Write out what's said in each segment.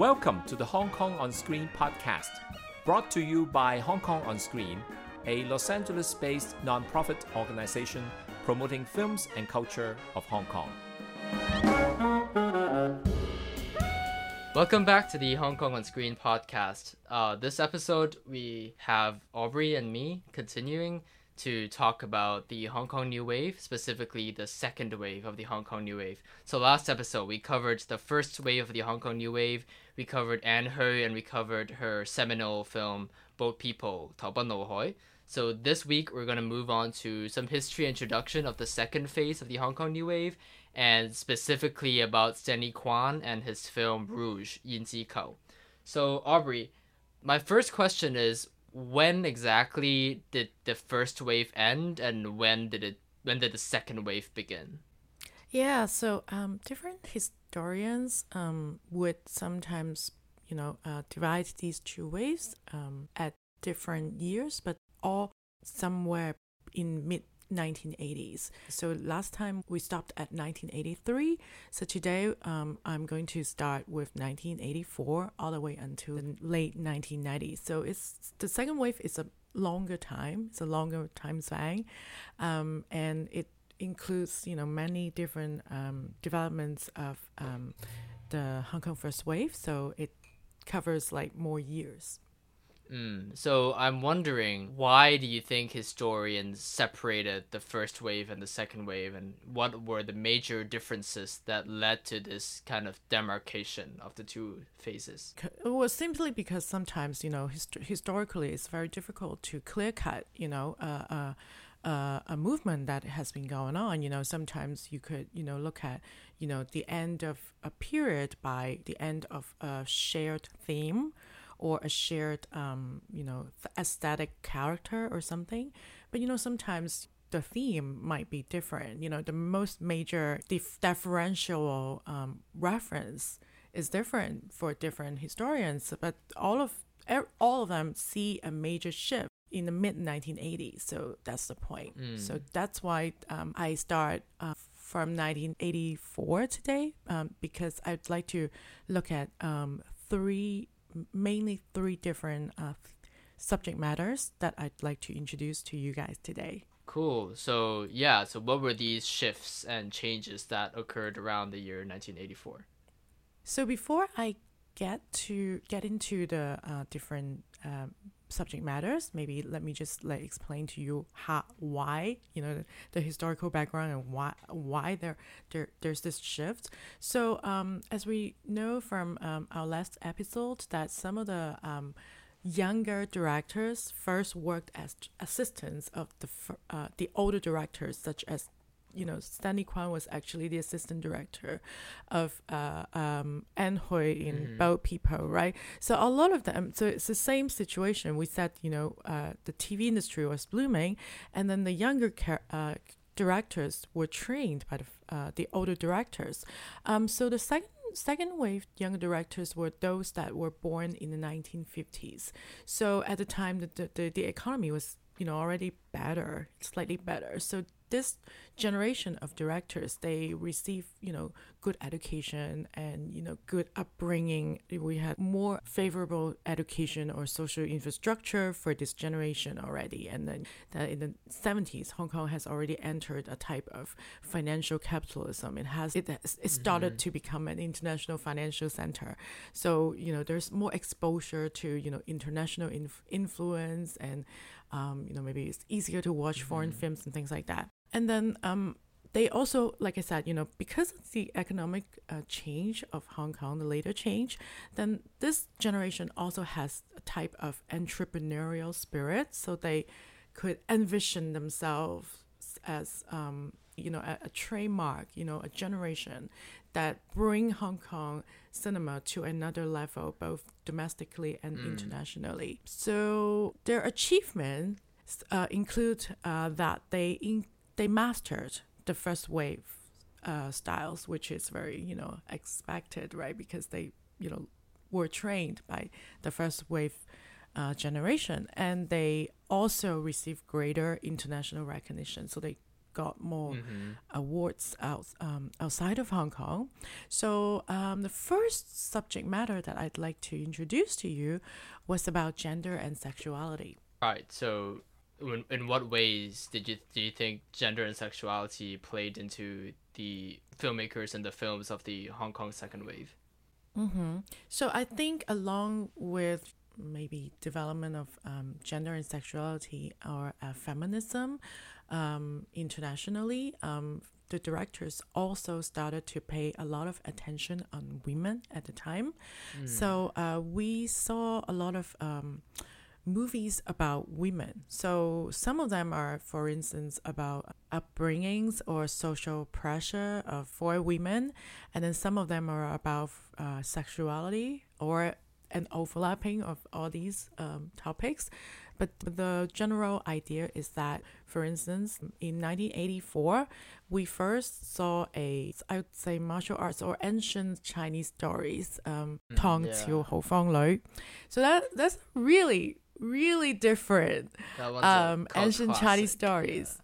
Welcome to the Hong Kong on Screen podcast, brought to you by Hong Kong on Screen, a Los Angeles based nonprofit organization promoting films and culture of Hong Kong. Welcome back to the Hong Kong on Screen podcast. Uh, this episode, we have Aubrey and me continuing to talk about the Hong Kong New Wave, specifically the second wave of the Hong Kong New Wave. So last episode we covered the first wave of the Hong Kong New Wave. We covered Anne Hui and we covered her seminal film Boat People, Tao Ban Hoi. So this week we're gonna move on to some history introduction of the second phase of the Hong Kong New Wave, and specifically about Stanley Kwan and his film Rouge, Yin Ji Kao. So Aubrey, my first question is when exactly did the first wave end and when did it when did the second wave begin? Yeah, so um, different historians um, would sometimes, you know, uh, divide these two waves um, at different years, but all somewhere in mid 1980s. So last time we stopped at 1983. So today um, I'm going to start with 1984 all the way until the late 1990s. So it's the second wave is a longer time. It's a longer time span, um, and it includes you know many different um, developments of um, the Hong Kong first wave. So it covers like more years. Mm, so I'm wondering, why do you think historians separated the first wave and the second wave, and what were the major differences that led to this kind of demarcation of the two phases? It was simply because sometimes, you know, hist- historically, it's very difficult to clear cut, you know, uh, uh, uh, a movement that has been going on. You know, sometimes you could, you know, look at, you know, the end of a period by the end of a shared theme or a shared, um, you know, aesthetic character or something. But you know, sometimes the theme might be different. You know, the most major dif- differential um, reference is different for different historians, but all of all of them see a major shift in the mid 1980s. So that's the point. Mm. So that's why um, I start. Uh, from 1984 today, um, because I'd like to look at um, three mainly three different uh, subject matters that I'd like to introduce to you guys today. Cool. So, yeah, so what were these shifts and changes that occurred around the year 1984? So, before I get to get into the uh, different um, subject matters, maybe let me just like explain to you how why you know the, the historical background and why why there there there's this shift. So um, as we know from um, our last episode, that some of the um, younger directors first worked as assistants of the uh, the older directors, such as you know, Stanley Kwan was actually the assistant director of uh, um, Anne Hui in mm-hmm. Boat People, right? So a lot of them, so it's the same situation. We said, you know, uh, the TV industry was blooming, and then the younger car- uh, directors were trained by the, uh, the older directors. Um, so the second second wave young directors were those that were born in the 1950s. So at the time, the, the, the economy was you know already better, slightly better. So this generation of directors they receive you know good education and you know good upbringing. We had more favorable education or social infrastructure for this generation already. And then in the 70s hong kong has already entered a type of financial capitalism. It has it, has, it started mm-hmm. to become an international financial center. So you know there's more exposure to you know international inf- influence and um, you know maybe it's easier to watch mm-hmm. foreign films and things like that and then um, they also, like I said, you know, because of the economic uh, change of Hong Kong, the later change, then this generation also has a type of entrepreneurial spirit. So they could envision themselves as, um, you know, a, a trademark, you know, a generation that bring Hong Kong cinema to another level, both domestically and mm. internationally. So their achievements uh, include uh, that they in- they mastered the first wave uh, styles, which is very you know expected, right? Because they you know were trained by the first wave uh, generation, and they also received greater international recognition. So they got more Mhm. awards out, um, outside of Hong Kong. So um, the first subject matter that I'd like to introduce to you was about gender and sexuality. Right. So, in, in what ways did you do you think gender and sexuality played into the filmmakers and the films of the Hong Kong second wave? Mm-hmm. So I think along with maybe development of um, gender and sexuality or uh, feminism um, internationally, um, the directors also started to pay a lot of attention on women at the time. So uh, we saw a lot of um, movies about women. So some of them are, for instance, about upbringings or social pressure uh, for women, and then some of them are about uh, sexuality or an overlapping of all these um, topics. But the general idea is that, for instance, in 1984, we first saw a, I would say, martial arts or ancient Chinese stories, um, Mm, Tong. Qiu Hou Feng Lü. So that that's really, really different That one's a um, ancient classic, Chinese stories.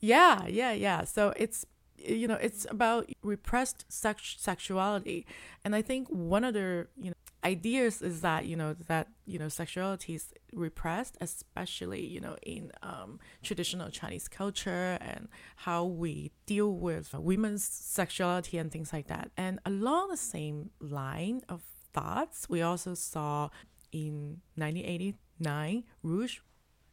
Yeah, yeah, yeah. So it's you know it's about repressed sex- sexuality, and I think one of the you know ideas is that you know that you know sexuality is repressed, especially you know in um, traditional Chinese culture and how we deal with women's sexuality and things like that. And along the same line of thoughts, we also saw in 1989 Rouge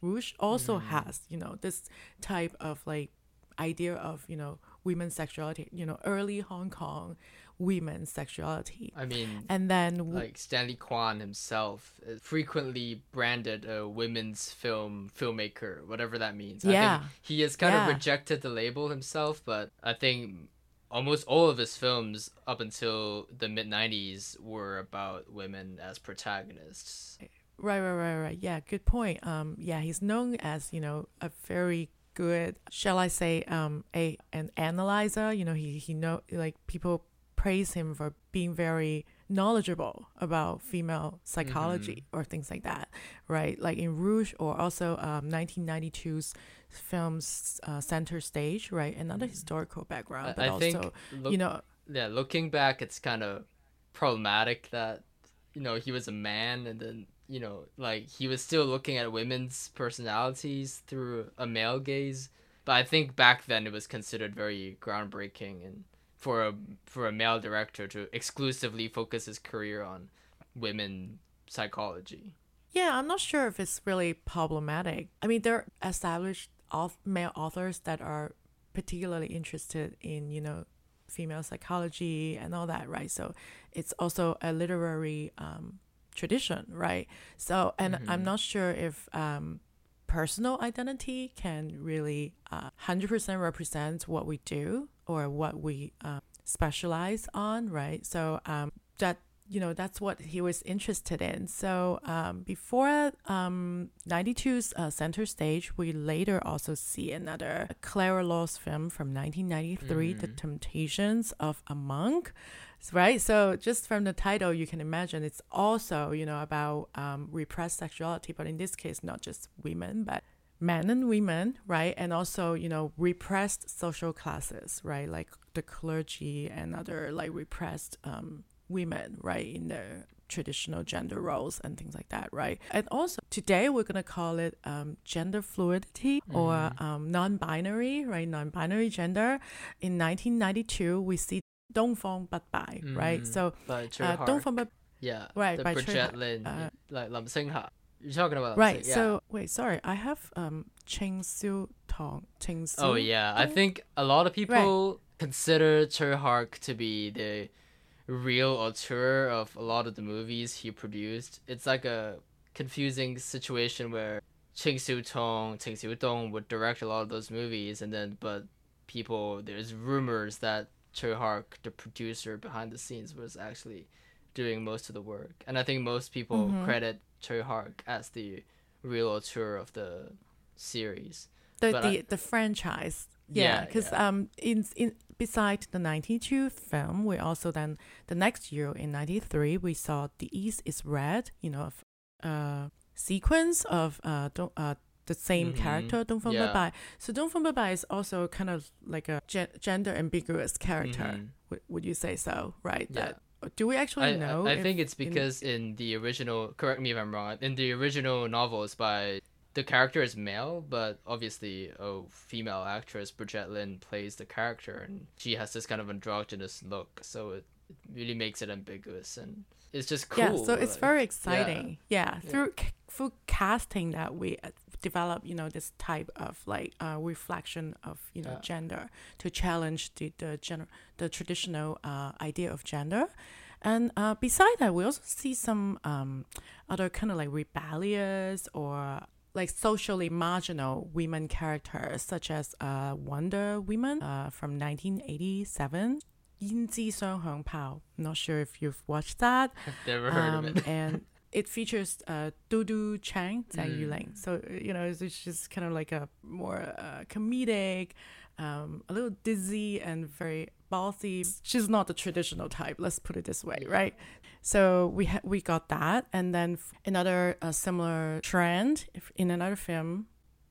Rouge also mm. has, you know, this type of like idea of, you know, women's sexuality, you know, early Hong Kong women's sexuality. I mean, And then w- like Stanley Kwan himself is frequently branded a women's film filmmaker, whatever that means. I Yeah. think he has kind Yeah. of rejected the label himself, but I think almost all of his films up until the mid 90s were about women as protagonists. Eh, right, right, right, right. Yeah, good point. Um yeah, he's known as, you know, a very good, shall I say, um a an analyzer, you know, he he know like people praise him for being very knowledgeable about female psychology or things like that, right? Like in Rouge or also um, 1992's films uh, Center Stage, right? Another historical background, I, but I also, think, look, you know, yeah, looking back, it's kind of problematic that you know he was a man and then you know like he was still looking at women's personalities through a male gaze. But I think back then it was considered very groundbreaking and for a for a male director to exclusively focus his career on women psychology. Yeah, I'm not sure if it's really problematic. I mean, there are established male authors that are particularly interested in, you know, female psychology and all that, right? So it's also a literary um, tradition, right? So, and I'm not sure if um, personal identity can really uh, 100% represent what we do or what we uh, specialize on, right? So um, that you know that's what he was interested in. So um, before um, 92's uh, Center Stage, we later also see another Clara Law's film from 1993, The Temptations of a Monk. Right, so just from the title, you can imagine it's also you know about um, repressed sexuality, but in this case, not just women, but men and women, right? And also, you know, repressed social classes, right? Like the clergy and other like repressed um, women, right? In their traditional gender roles and things like that, right? And also today we're gonna call it um, gender fluidity or um, non-binary, right? Non-binary gender. In 1992, we see Dong Feng Bat Bai, right? Mm. So By uh, Hark. Dong Feng Bat yeah, right, the by Bridget Lin, uh, like Lam Sing Ha. You're talking about Lam Right. Sing- yeah. So wait, sorry, I have um Ching Siu Tong. Ching Siu. Oh yeah, I think a lot of people consider Tsui Hark to be the real auteur of a lot of the movies he produced. It's like a confusing situation where Ching Siu Tong, Ching Siu Dong would direct a lot of those movies, and then but people there's rumors that Tsui Hark, the producer behind the scenes, was actually doing most of the work, and I think most people Mhm. credit Tsui Hark as the real auteur of the series. the but the, I- the franchise. Yeah, Yeah, because yeah. um in in beside the 92 film, we also then the next year in 93 we saw The East is Red, you know, uh sequence of uh Dong uh the same Mhm. character, Dong Feng Yeah. Bai. So Dong Feng Bai is also kind of like a gen- gender ambiguous character. Mhm. Would, would you say so? Right? Yeah. That do we actually I, I- know? I, if think it's in- because in, the original, correct me if I'm wrong, in the original novels by the character is male, but obviously a female actress, Bridget Lin, plays the character, and she has this kind of androgynous look, so it, it really makes it ambiguous, and it's just cool. yeah. So it's like- very exciting. Yeah. Yeah. Through c- through casting that we uh, develop, you know, this type of like uh, reflection of you know Yeah. gender to challenge the the gener- the traditional uh, idea of gender. And uh, beside that, we also see some um, other kind of like rebellious or like socially marginal women characters such as uh, Wonder Woman uh, from 1987. Yin Yinzi Song Hong Pao. Not sure if you've watched that. I've never heard um, of it. and it features uh, Du Chang, Zhang mm. Yuling. So, uh, you know, it's, it's just kind of like a more uh, comedic, um, a little dizzy and very ballsy. She's not the traditional type, let's put it this way, right? So we ha- we got that. And then another uh, similar trend in another film,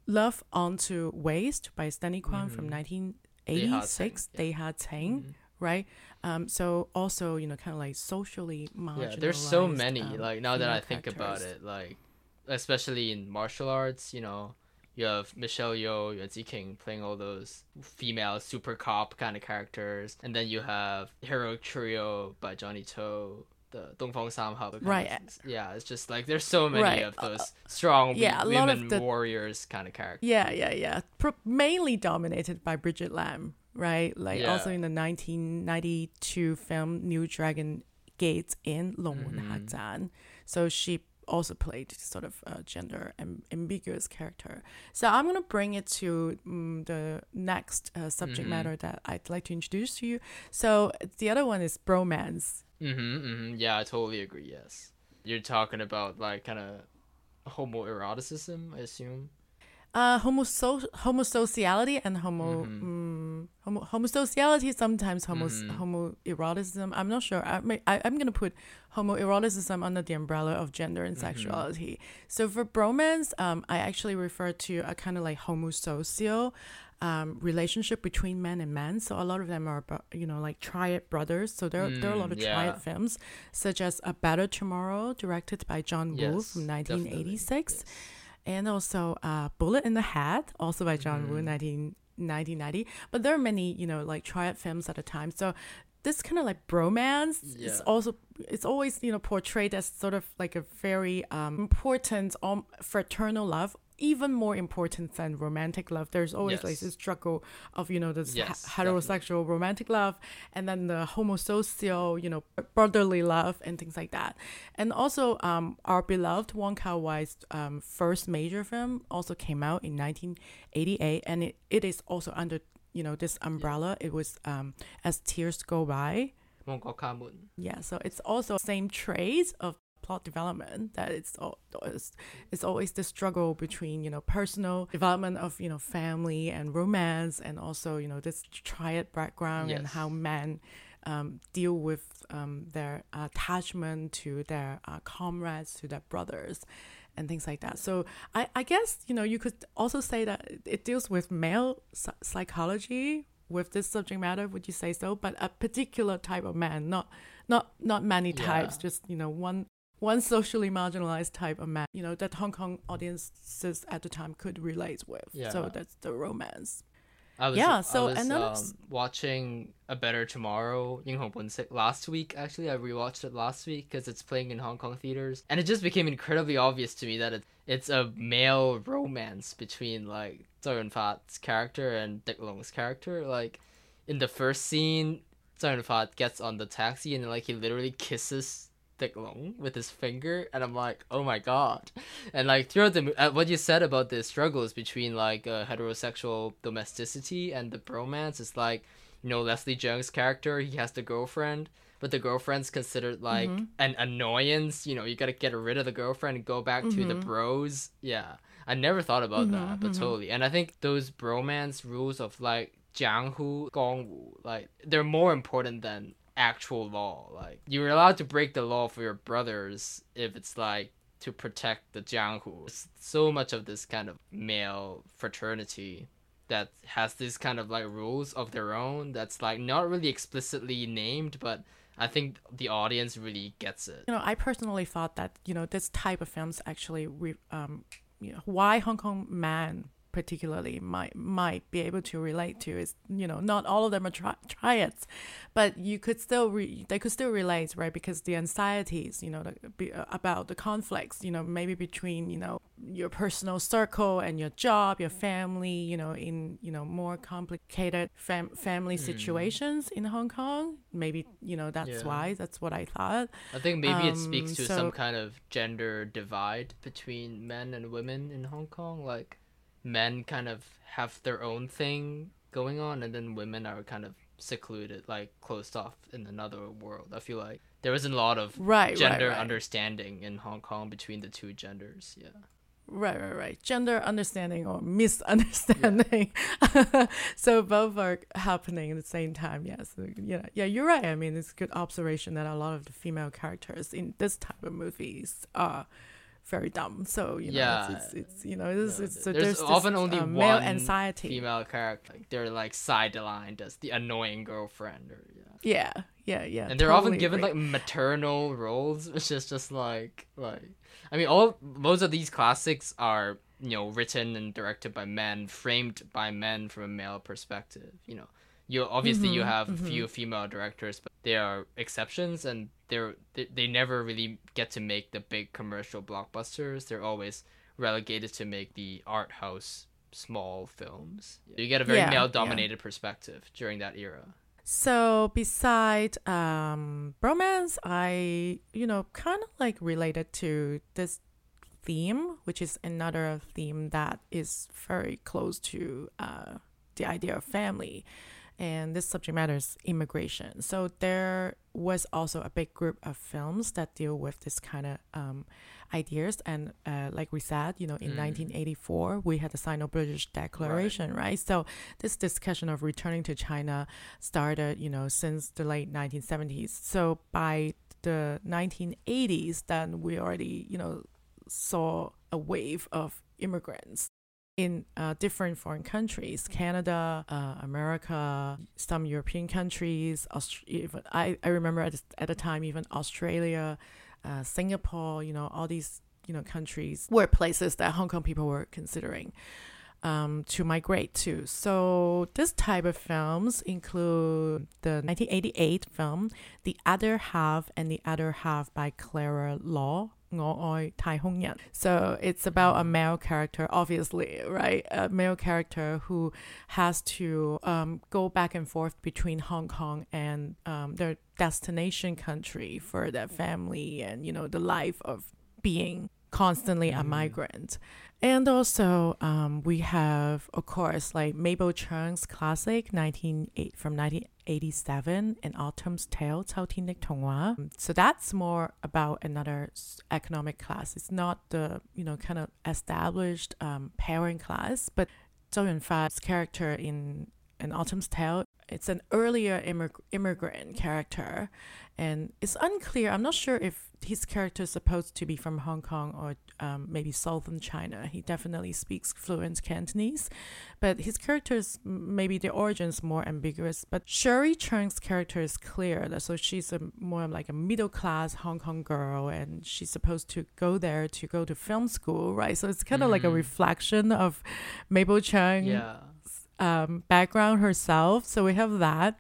Love Unto Waste by Stanley Kwan from Mhm. 1986, yeah. They Had Tang Mhm. right? Um, so also, you know, kind of like socially marginalized. Yeah, there's so many. um, like now that I think about it, like especially in martial arts, you know, you have Michelle Yeoh, Yuan King playing all those female super cop kind of characters, and then you have Heroic Trio by Johnny To. The Dongfeng Samhao. kind of Right. Yeah, it's just like there's so many Right. of those strong yeah, a w- lot women of the- warriors kind of characters. Yeah, yeah, yeah. Pro- mainly dominated by Bridget Lamb, right? Like also in the 1992 film New Dragon Gates in Longwen Mhm. Hazan. So she also played sort of a gender am- ambiguous character. So I'm gonna bring it to um, the next uh, subject Mhm. matter that I'd like to introduce to you. So the other one is bromance. Mm-hmm, mm-hmm. Yeah, I totally agree. Yes, you're talking about like kind of homoeroticism, I assume. Uh, homoso- homosociality and homo, Mhm. mm, homo homosociality sometimes homo Mhm. homoeroticism. I'm not sure. I, may, I I'm gonna put homoeroticism under the umbrella of gender and Mhm. sexuality. So for bromance, um, I actually refer to a kind of like homosocial. Um, relationship between men and men. So a lot of them are, you know, like triad brothers. So there, there are a lot Mm, of yeah. triad films, such as A Better Tomorrow, directed by John Woo from 1986 and also uh, Bullet in the Head, also by John Woo, Mhm. 19, 1990. But there are many, you know, like triad films at a time. So this kind of like bromance is also it's always you know portrayed as sort of like a very um, important um, fraternal love even more important than romantic love. There's always like this struggle of you know this Yes, heterosexual romantic love and then the homosocial you know brotherly love and things like that. And also um, our beloved wong kar wai's um, first major film also came out in 1988 and it, it is also under you know this umbrella. It was um, as tears go by. Yeah, so it's also same traits of plot development that it's it's, it's always the struggle between you know personal development of you know family and romance and also you know this triad background and how men um, deal with um, their attachment to their uh, comrades to their brothers and things like that. So I, I guess you know you could also say that it deals with male psychology with this subject matter would you say so? But a particular type of man not not not many types Yeah. just you know one one socially marginalized type of man you know that hong kong audiences at the time could relate with Yeah. so that's the romance I was, Yeah, I so was, another um, watching A Better Tomorrow, Ying Hong Bunsik, last week. Actually, I rewatched it last week because it's playing in Hong Kong theaters, and it just became incredibly obvious to me that it, it's a male romance between like Zhou Yunfat's character and Ti Lung's character. Like in the first scene, Zhou Yunfat gets on the taxi and like he literally kisses Ti Lung with his finger, and I'm like, oh my god. And like throughout the uh, what you said about the struggles between like uh, heterosexual domesticity and the bromance is like, you know, Leslie Cheung's character, he has the girlfriend, but the girlfriend's considered like Mhm. an annoyance. You know, you gotta get rid of the girlfriend and go back to the Mhm. bros. Yeah, I never thought about that, Mhm, but mhm. totally. And I think those bromance rules of like Jianghu, Gongwu, like they're more important than actual law. Like you're allowed to break the law for your brothers if it's like to protect the Jianghu. So much of this kind of male fraternity that has this kind of like rules of their own that's like not really explicitly named, but I think the audience really gets it. You know, I personally thought that you know this type of films actually, re- um, you know, why Hong Kong man particularly might might be able to relate to is you know not all of them are tri- triads but you could still re- they could still relate right because the anxieties you know the, be, uh, about the conflicts you know maybe between you know your personal circle and your job your family you know in you know more complicated fam- family situations in hong kong maybe you know that's Yeah. why that's what i thought I think maybe it Um, speaks to so- some kind of gender divide between men and women in Hong Kong. Like, men kind of have their own thing going on, and then women are kind of secluded, like closed off in another world. I feel like there isn't a lot of right gender right, right. understanding in Hong Kong between the two genders. Yeah. Right, right, right. Gender understanding or misunderstanding. so both are happening at the same time. Yes. Yeah, yeah, you're right. I mean, it's a good observation that a lot of the female characters in this type of movies are very dumb. So you know, Yeah. it's, it's, it's you know, it's, No, it's, so there's there's, often this, only uh, male one anxiety. Female character, like, they're like sidelined as the annoying girlfriend, or yeah. Yeah, yeah, yeah. and they're often given like maternal roles which is just like like i mean all most of these classics are you know written and directed by men framed by men from a male perspective you know you obviously you Mhm, have a mhm. few female directors but they are exceptions and they're they, they never really get to make the big commercial blockbusters. They're always relegated to make the art house small films. You get a very Yeah, yeah. male dominated perspective during that era. So beside um, bromance, I you know kind of like related to this theme, which is another theme that is very close to uh, the idea of family, and this subject matter is immigration. So there was also a big group of films that deal with this kind of um, ideas, and uh, like we said, you know, in Mm. 1984 we had the Sino-British Declaration, right? So this discussion of returning to China started, you know, since the late 1970s. So by the 1980s, then we already, you know, saw a wave of immigrants in uh, different foreign countries canada uh, america some european countries Aust- even I, I remember at, the- at the time even australia uh, singapore you know all these you know countries were places that hong kong people were considering um, to migrate to. So this type of films include the 1988 film The Other Half and The Other Half by Clara Law. 我愛太空人. So it's about a male character, obviously, right? A male character who has to um, go back and forth between Hong Kong and um, their destination country for their mm-hmm. family and, you know, the life of being constantly a mm-hmm. migrant. And also, um, we have, of course, like Mabel Cheung's classic 19, from 19, 87 in Autumn's Tale, um, So that's more about another economic class. It's not the, you know, kind of established um, class, but Zhou Yunfa's character in, in Autumn's Tale, it's an earlier immig- immigrant character. And it's unclear, I'm not sure if his character is supposed to be from Hong Kong or um, maybe southern China. He definitely speaks fluent Cantonese, but his character's maybe the origin's more ambiguous. But Cherie Chung's character is clear. that- So she's a more like a middle class Hong Kong girl, and she's supposed to go there to go to film school, right? So it's kind of like a Mhm. reflection of Mabel Cheung yeah um, background herself. So we have that.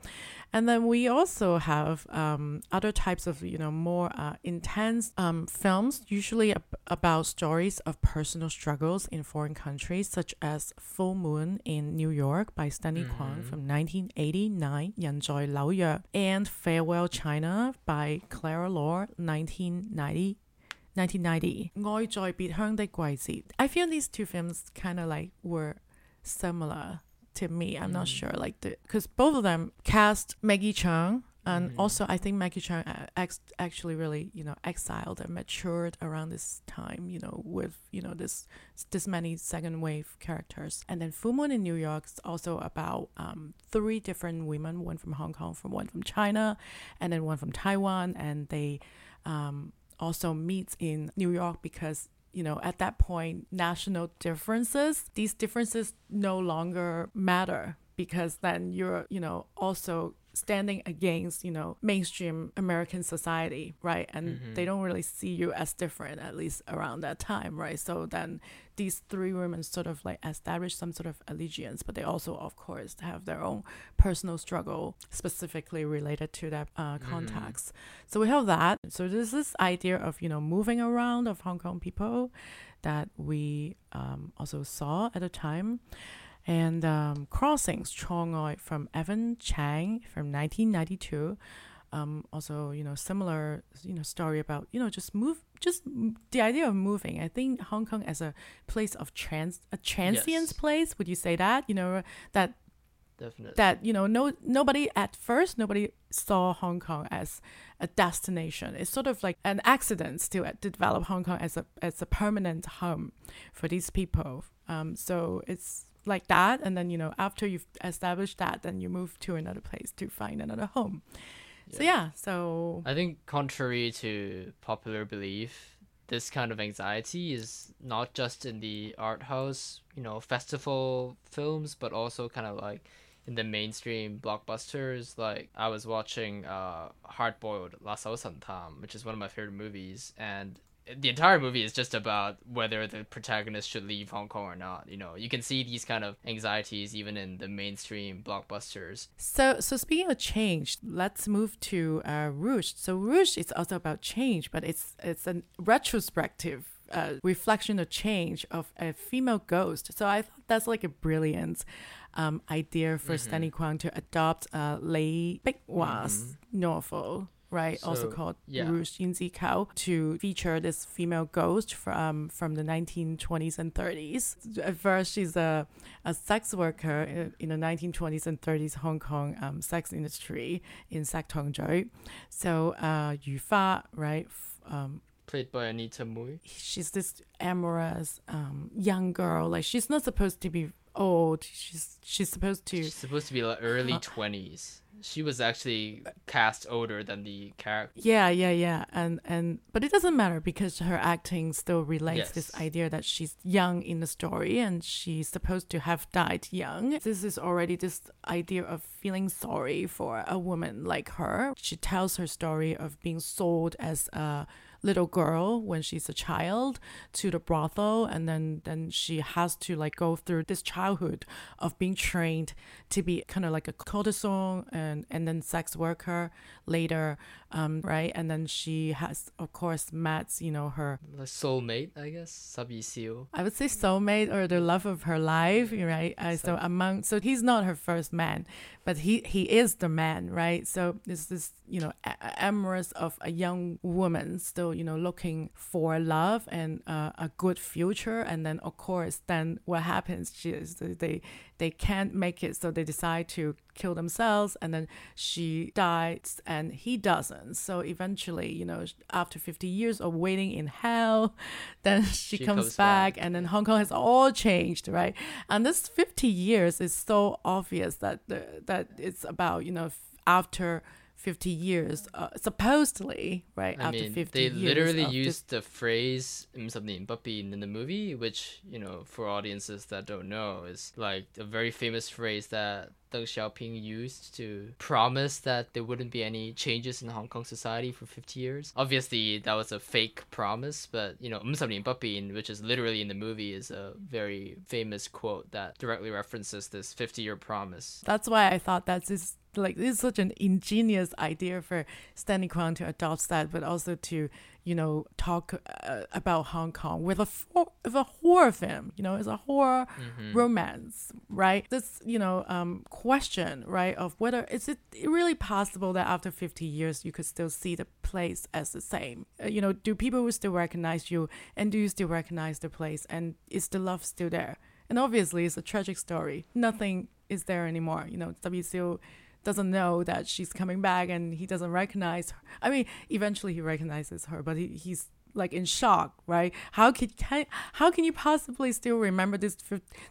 And then we also have um, other types of, you know, more uh, intense um, films, usually ab- about stories of personal struggles in foreign countries, such as Full Moon in New York by Stanley mm-hmm. Kwan from 1989, 人在紐約, and Farewell China by Clara Law, 1990. 1990爱在别乡的季节. I feel these two films kind of like were similar to me. I'm not Mm. sure, like the because both of them cast Maggie Cheung, and Mhm. also I think Maggie Cheung uh, ex- actually really you know exiled and matured around this time. You know, with you know this this many second wave characters, and then Full Moon in New York is also about um, three different women, one from Hong Kong, from one from China, and then one from Taiwan, and they. Um, also meets in New York because you know at that point national differences these differences no longer matter because then you're you know also standing against you know mainstream american society right? And Mm-hmm. they don't really see you as different at least around that time right? So then these three women sort of like establish some sort of allegiance but they also of course have their own personal struggle specifically related to that uh, context so we have that. So there's this idea of you know moving around of hong kong people that we um, also saw at the time and um, Crossings Chongoi from Evans Chan from 1992. Um, also, you know, similar, you know, story about, you know, just move, just the idea of moving. I think Hong Kong as a place of trans, a transient Yes. place. Would you say that? You know, that Definitely. that you know no nobody at first nobody saw Hong Kong as a destination. It's sort of like an accident to to develop Hong Kong as a as a permanent home for these people. Um, so it's like that, and then you know after you've established that, then you move to another place to find another home. So yeah, so I think contrary to popular belief, this kind of anxiety is not just in the art house, you know, festival films, but also kind of like in the mainstream blockbusters. Like I was watching uh Hard Boiled La Sao San Tam, which is one of my favorite movies, and the entire movie is just about whether the protagonist should leave Hong Kong or not. You know, you can see these kind of anxieties even in the mainstream blockbusters. So, so speaking of change, let's move to uh, Rouge. So, Rouge is also about change, but it's it's a retrospective uh, reflection of change of a female ghost. So, I thought that's like a brilliant um, idea for Stanley Kwan to adopt uh, Lei Bicwa's novel. Right, also called yeah. Yinzi Kao, to feature this female ghost from from the 1920s and 30s. At first, she's a a sex worker in, in the 1920s and 30s Hong Kong um, sex industry in Sak Tong Zhui. So uh, Yu Fa, right? f- Um, Played by Anita Mui. she's this amorous um, young girl. Like she's not supposed to be old. She's she's supposed to. She's supposed to be like early Uh, twenties. She was actually cast older than the character. Yeah, yeah, yeah, and and but it doesn't matter because her acting still relates this idea that she's young in the story and she's supposed to have died young. This is already this idea of feeling sorry for a woman like her. She tells her story of being sold as a little girl when she's a child to the brothel and then then she has to like go through this childhood of being trained to be kind of like a courtesan and and then sex worker later um right and then she has of course met you know her Like soulmate, I guess. Sabi Siu. I would say soulmate or the love of her life, right? Uh, so among so he's not her first man, but he he is the man, right? So this this you know a- amorous of a young woman still you know looking for love and uh, a good future, and then of course then what happens? She is they they can't make it, so they decide to kill themselves, and then she dies and he doesn't. So eventually, you know, after fifty years of waiting in hell, then she, She comes, comes back, back. and then Hong Kong has all changed, right? And this 50 years is so obvious that the, that it's about, you know, after 50 years, uh, supposedly, right? I after mean, 50 they years. literally of this- used the phrase "Im sab nian in the movie, which you know, for audiences that don't know, is like a very famous phrase that Deng Xiaoping used to promise that there wouldn't be any changes in Hong Kong society for 50 years. Obviously, that was a fake promise, but you know, "Im sab nian bu bin," which is literally in the movie, is a very famous quote that directly references this 50-year promise. That's why I thought that's this like this is such an ingenious idea for Stanley Kwan to adopt that, but also to you know talk uh, about Hong Kong with a with a horror film. You know, it's a horror romance, right? This you know um, question, right, of whether is it really possible that after fifty years you could still see the place as the same? Uh, you know, do people still recognize you, and do you still recognize the place, and is the love still there? And obviously, it's a tragic story. Nothing is there anymore. You know, WCO doesn't know that she's coming back and he doesn't recognize her. I mean, eventually he recognizes her, but he, he's like in shock, right? How can, can how can you possibly still remember this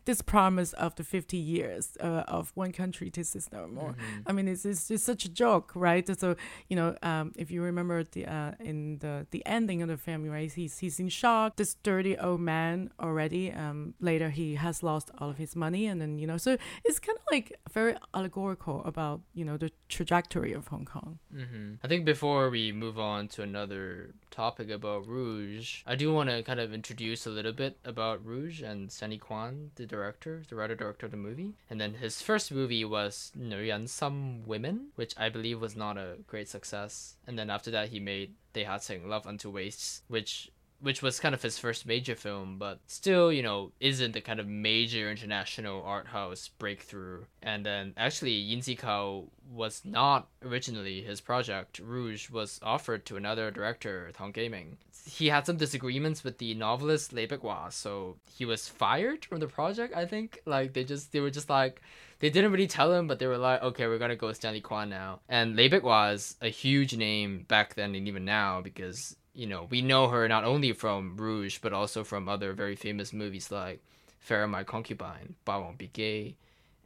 this promise of the 50 years uh, of one country two system? Or Mm-hmm. I mean, it's, it's just such a joke, right? So you know, um, if you remember the uh, in the the ending of the film, right? He's he's in shock. This dirty old man already. Um, later he has lost all of his money, and then you know, so it's kind of like very allegorical about you know the trajectory of Hong Kong. hmm I think before we move on to another topic about Rouge, I do want to kind of introduce a little bit about Rouge and Sunny Kwan, the director, the writer director of the movie. And then his first movie was 女人 Some Women, which I believe was not a great success. And then after that, he made They Had Sing Love Unto Wastes, which which was kind of his first major film, but still, you know, isn't the kind of major international art house breakthrough. And then actually, Yin Zikao was not originally his project. Rouge was offered to another director, Tong Gaming. He had some disagreements with the novelist Lei Beiqua, so he was fired from the project. I think like they just they were just like they didn't really tell him, but they were like, okay, we're gonna go with Stanley Kwan now. And Lei Beiqua is a huge name back then and even now because you know, we know her not only from Rouge, but also from other very famous movies like Farewell My Concubine, Ba Won't Be Gay,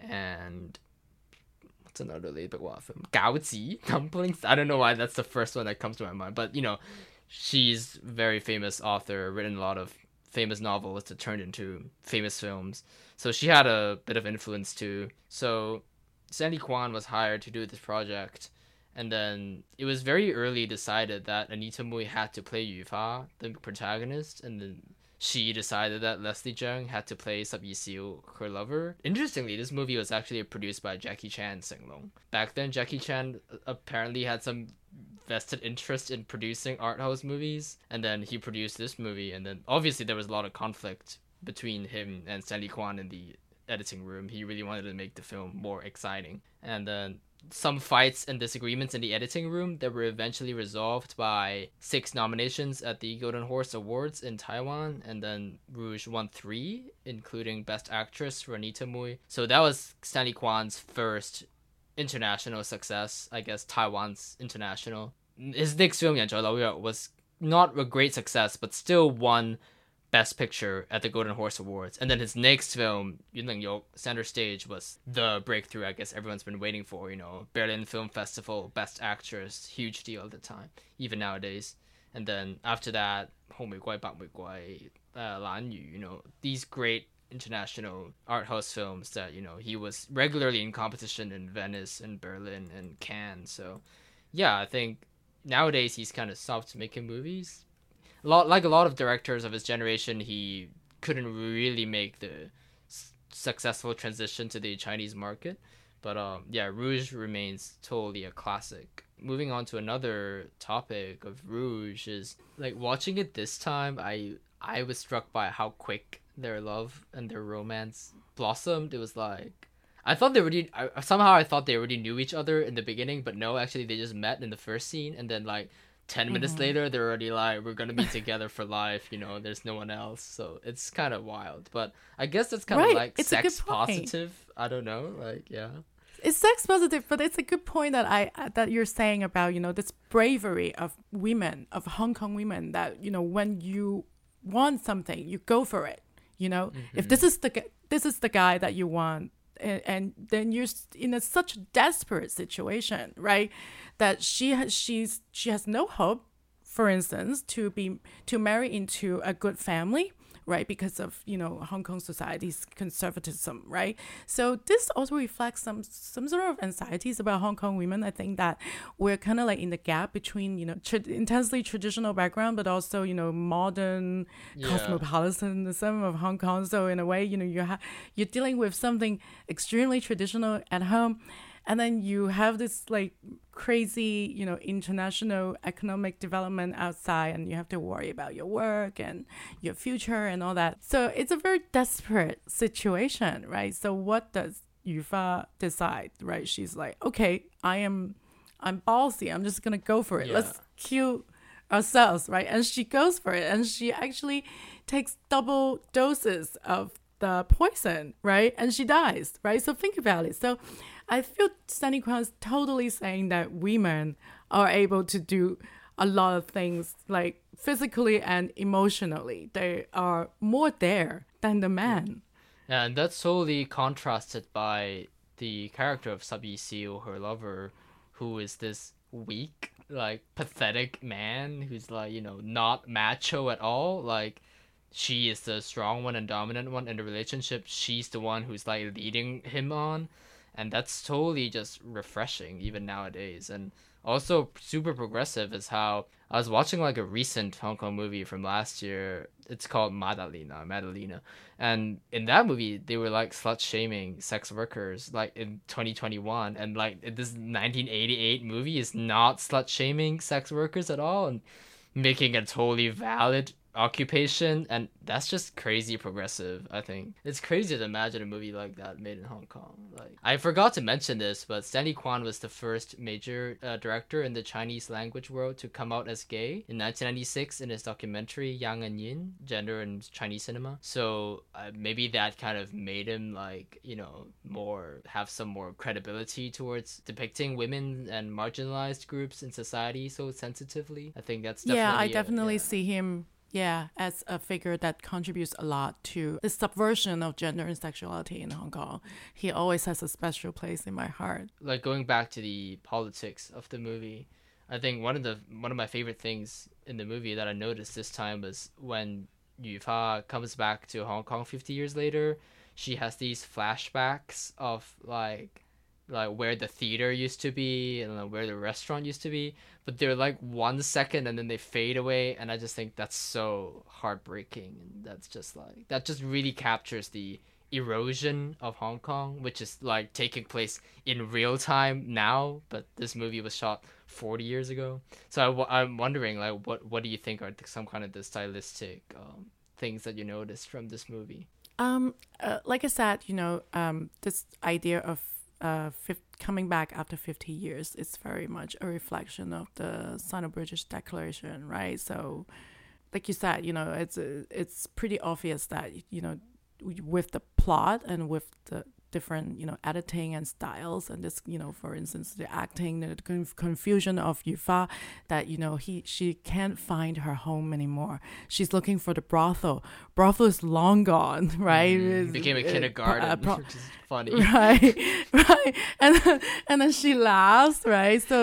and what's another Lei Beiqua film? Gaozi Dumplings. I don't know why that's the first one that comes to my mind, but you know, she's very famous author, written a lot of famous novels that turned into famous films. So she had a bit of influence too. So Sandy Kwan was hired to do this project and then it was very early decided that Anita Mui had to play Yu Fa, the protagonist, and then she decided that Leslie Cheung had to play Sub Yixiu, her lover. Interestingly, this movie was actually produced by Jackie Chan Sing Long. Back then, Jackie Chan uh, apparently had some vested interest in producing art house movies, and then he produced this movie, and then obviously there was a lot of conflict between him and Stanley Kwan in the editing room. He really wanted to make the film more exciting, and then some fights and disagreements in the editing room that were eventually resolved by six nominations at the Golden Horse Awards in Taiwan, and then Rouge won three, including Best Actress for Anita Mui. So that was Stanley Kwan's first international success, I guess Taiwan's international. His next film, 人在纽约, was not a great success, but still won Best Picture at the Golden Horse Awards. And then his next film, Yunleng Yok, Center Stage, was the breakthrough I guess everyone's been waiting for, you know, Berlin Film Festival, Best Actress, huge deal at the time, even nowadays. And then after that, Home We Guai, Back, Mei Guai, uh, Lan Yu, you know, these great international art house films that, you know, he was regularly in competition in Venice and Berlin and Cannes. So, yeah, I think nowadays he's kind of stopped making movies lot like a lot of directors of his generation, he couldn't really make the s- successful transition to the Chinese market. But um, yeah, Rouge remains totally a classic. Moving on to another topic of Rouge is like watching it this time. I I was struck by how quick their love and their romance blossomed. It was like I thought they already I, somehow I thought they already knew each other in the beginning, but no, actually they just met in the first scene, and then like 10 minutes Mhm. later they're already like we're gonna be together for life you know there's no one else. So it's kind of wild. But i guess that's kind of Right, like it's sex positive. I don't know like yeah. It's sex positive, but it's a good point that I uh, that you're saying about you know this bravery of women of Hong Kong women that you know when you want something you go for it. You know, if this is the this is the guy that you want, and, and then you're in a such desperate situation, right? That she has she's she has no hope, for instance, to be to marry into a good family right? Because of you know hong kong society's conservatism right? So this also reflects some some sort of anxieties about hong kong women. I think that we're kind of like in the gap between you know tra- intensely traditional background but also you know modern Yeah. cosmopolitanism of hong kong. So in a way you know you have you're dealing with something extremely traditional at home and then you have this like crazy you know international economic development outside and you have to worry about your work and your future and all that. So it's a very desperate situation right? So what does yufa decide right? She's like okay i am i'm ballsy. I'm just gonna go for it. Let's Yeah. kill ourselves right? And she goes for it and she actually takes double doses of the poison right and she dies right so think about it so I feel Kwan is totally saying that women are able to do a lot of things like physically and emotionally. They are more there than the man. And that's solely contrasted by the character of Sub Yixiu, her lover, who is this weak, like pathetic man who's like, you know, not macho at all. Like she is the strong one and dominant one in the relationship. She's the one who's like leading him on. And that's totally just refreshing even nowadays. And also super progressive is how I was watching like a recent Hong Kong movie from last year. It's called Madalena, Madalena. And in that movie, they were like slut shaming sex workers like in 2021. And like this 1988 movie is not slut shaming sex workers at all and making a totally valid occupation and that's just crazy progressive i think it's crazy to imagine a movie like that made in hong kong like i forgot to mention this but stanley kwan was the first major uh, director in the chinese language world to come out as gay in 1996 in his documentary yang and yin gender in chinese cinema so uh, maybe that kind of made him like you know more have some more credibility towards depicting women and marginalized groups in society so sensitively i think that's definitely yeah, I definitely yeah. see him. Yeah, as a figure that contributes a lot to the subversion of gender and sexuality in Hong Kong. He always has a special place in my heart. like going back to the politics of the movie, I think one of the one of my favorite things in the movie that I noticed this time was when Yu Fa comes back to Hong Kong 50 years later, she has these flashbacks of like like where the theater used to be and like, where the restaurant used to be, but they're like one second and then they fade away and I just think that's so heartbreaking and that's just like that just really captures the erosion of Hong Kong, which is like taking place in real time now, but this movie was shot 40 years ago. So I, w- I'm wondering, like, what what do you think are some kind of the stylistic um, things that you noticed from this movie? Um, uh, like I said, you know, um, this idea of uh, coming back after 50 years is very much a reflection of the Sino-British Declaration, right? So, like you said, you know, it's it's pretty obvious that you know, with the plot and with the different you know editing and styles and this you know for instance the acting the conf- confusion of Yufa that you know he she can't find her home anymore. She's looking for the brothel. Brothel is long gone right? Mm, became a uh, kindergarten, uh, pro- which is funny. right right. And then, and then she laughs right? So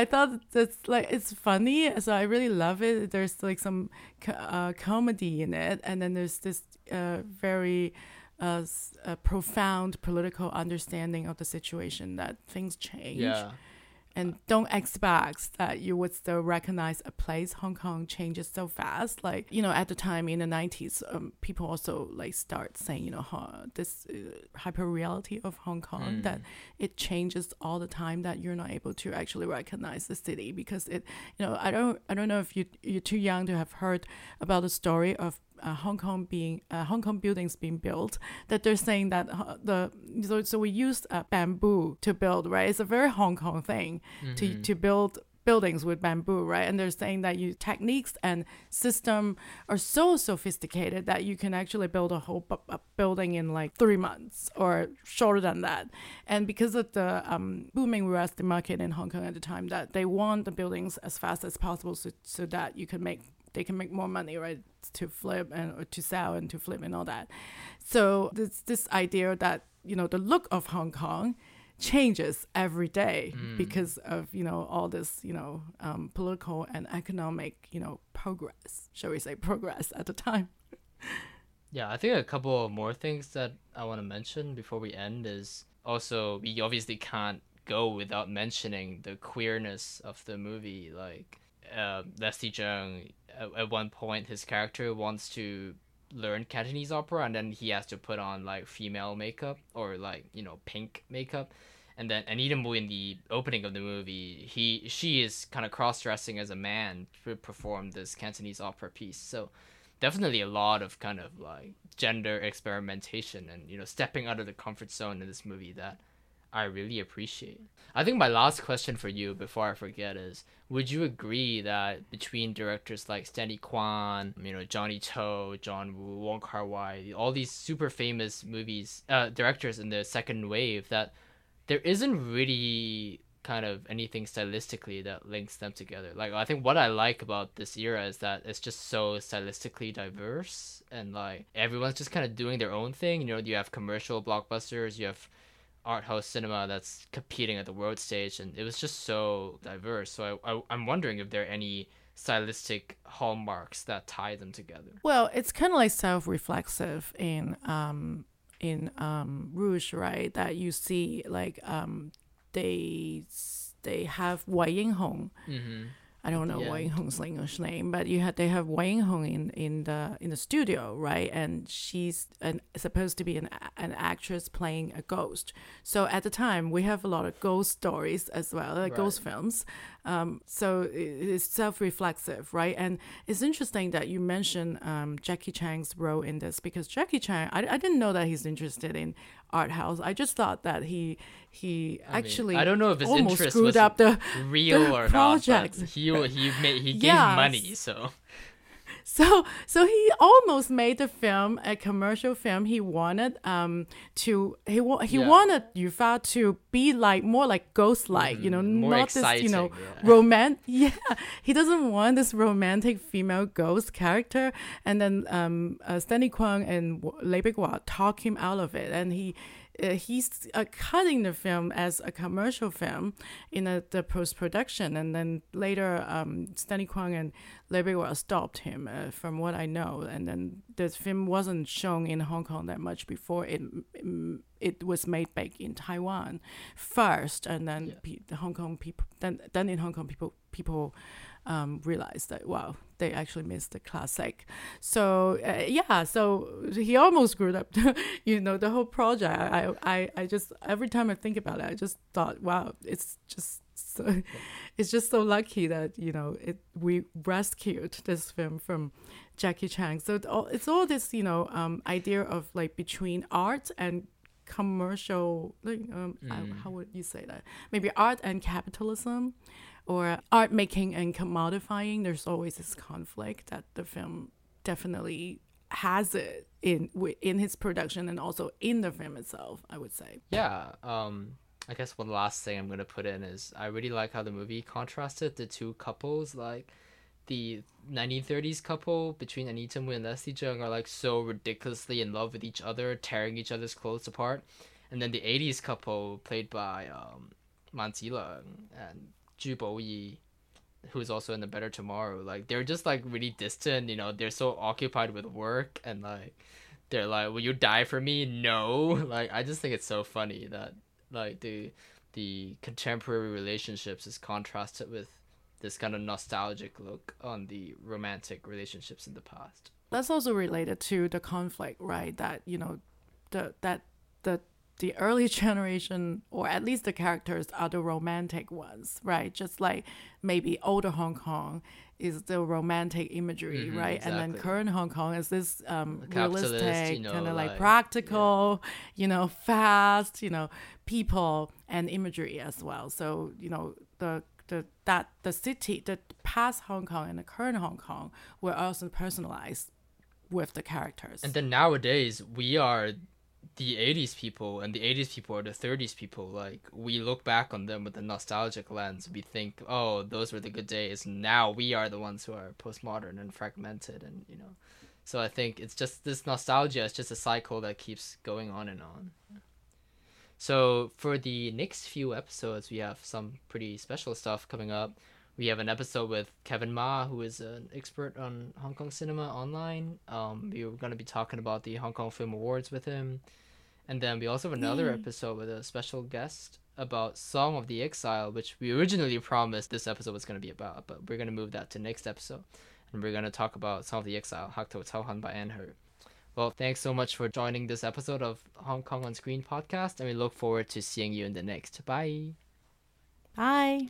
i thought that's like it's funny. So i really love it. There's like some uh, comedy in it. And then there's this uh, very s- uh, profound political understanding of the situation that things change Yeah. and don't expect that you would still recognize a place hong kong changes so fast like you know at the time in the 90s um, people also like start saying you know huh, this uh, hyper reality of hong kong Mm. that it changes all the time that you're not able to actually recognize the city because it you know i don't i don't know if you you're too young to have heard about the story of uh, Hong Kong being uh, Hong Kong buildings being built that they're saying that uh, the so, so we used uh, bamboo to build right? It's a very Hong Kong thing to Mhm. to build buildings with bamboo right? And they're saying that you techniques and system are so sophisticated that you can actually build a whole bu- a building in like three months or shorter than that. And because of the um, booming real estate market in Hong Kong at the time that they want the buildings as fast as possible so, so that you can make they can make more money right to flip and or to sell and to flip and all that so this this idea that you know the look of Hong Kong changes every day Mm. because of you know all this you know um, political and economic you know progress shall we say progress at the time Yeah, I think a couple of more things that I want to mention before we end is also we obviously can't go without mentioning the queerness of the movie. Like uh, Leslie Cheung, at, at one point, his character wants to learn Cantonese opera, and then he has to put on like female makeup or like you know pink makeup. And then Anita Mui in the opening of the movie, he she is kind of cross dressing as a man to perform this Cantonese opera piece. So definitely a lot of kind of like gender experimentation and you know stepping out of the comfort zone in this movie that I really appreciate. I think my last question for you before I forget is would you agree that between directors like Stanley Kwan, you know, Johnny To, John Woo, Wong Kar Wai, all these super famous movies uh directors in the second wave that there isn't really kind of anything stylistically that links them together. Like I think what I like about this era is that it's just so stylistically diverse and like everyone's just kind of doing their own thing. You know, you have commercial blockbusters, you have art house cinema that's competing at the world stage, and it was just so diverse. So I, I I'm wondering if there are any stylistic hallmarks that tie them together. Well, it's kind of like self-reflexive in um in um Rouge, right? That you see like um they they have Wei Yinghong. Mm-hmm. I don't know Yeah. Wei Yinghong's English name, but you had they have Wang Hong in in the in the studio, right? And she's an, supposed to be an an actress playing a ghost. So at the time, we have a lot of ghost stories as well, like ghost films. Um, so it- it's self-reflexive, right? And it's interesting that you mentioned um, Jackie Chan's role in this because Jackie Chan, I, I didn't know that he's interested in art house. I just thought that he he I mean, actually I don't know if his almost interest screwed was up the real the or not, project. but he he made he gave Yes. money, so So so he almost made the film a commercial film. He wanted um to he wa- he Yeah. wanted Yufa to be like more like ghost like, you know, Mm, more not this, you know, yeah. romantic yeah. He doesn't want this romantic female ghost character and then um uh, Stanley Kwan and Lei Bigwa talk him out of it and he uh, he's uh, cutting the film as a commercial film in a, the post production, and then later um, Stanley Kwan and Lei Bigwa stopped him, uh, from what I know. And then the film wasn't shown in Hong Kong that much before it it was made back in Taiwan first, and then Yeah. pe- the Hong Kong people then then in Hong Kong people people um, realized that wow they actually missed the classic. So uh, yeah, so he almost screwed up, you know, the whole project. I, I, I just every time I think about it, I just thought, wow, it's just so, it's just so lucky that you know it we rescued this film from Jackie Chan. So it all, it's all this you know um, idea of like between art and commercial like um, I- Mm. how would you say that maybe art and capitalism or art making and commodifying there's always this conflict that the film definitely has it in in his production and also in the film itself i would say. Yeah, um, I guess one last thing I'm gonna put in is I really like how the movie contrasted the two couples, like the 1930s couple between Anita Mui and Leslie Cheung are like so ridiculously in love with each other, tearing each other's clothes apart, and then the 80s couple played by um, Man Zilang and Ju Yi, who is also in The Better Tomorrow, like they're just like really distant, you know, they're so occupied with work and like they're like, "Will you die for me?" No. Like I just think it's so funny that like the the contemporary relationships is contrasted with this kind of nostalgic look on the romantic relationships in the past. that's also related to the conflict right that you know the that the the early generation or at least the characters are the romantic ones right? Just like maybe older hong kong is the romantic imagery Mhm, right? And then current hong kong is this um realistic you know, kind of like, like- practical you know fast you know people and imagery as well. So you know the the that the city the past hong kong and the current hong kong were also personalized with the characters. And then nowadays we are the 80s people and the 80s people are the 30s people like we look back on them with a nostalgic lens. We think oh those were the good days now we are the ones who are postmodern and fragmented and you know. So i think it's just this nostalgia is just a cycle that keeps going on and on. So for the next few episodes we have some pretty special stuff coming up we have an episode with Kevin Ma, who is an expert on Hong Kong cinema online. Um, we were going to be talking about the Hong Kong Film Awards with him. And then we also have another Yay. episode with a special guest about Song of the Exile, which we originally promised this episode was going to be about, but we're going to move that to next episode. And we're going to talk about Song of the Exile, Hak To Cao Han by Anne. Well, thanks so much for joining this episode of Hong Kong on Screen podcast, and we look forward to seeing you in the next. Bye. Bye.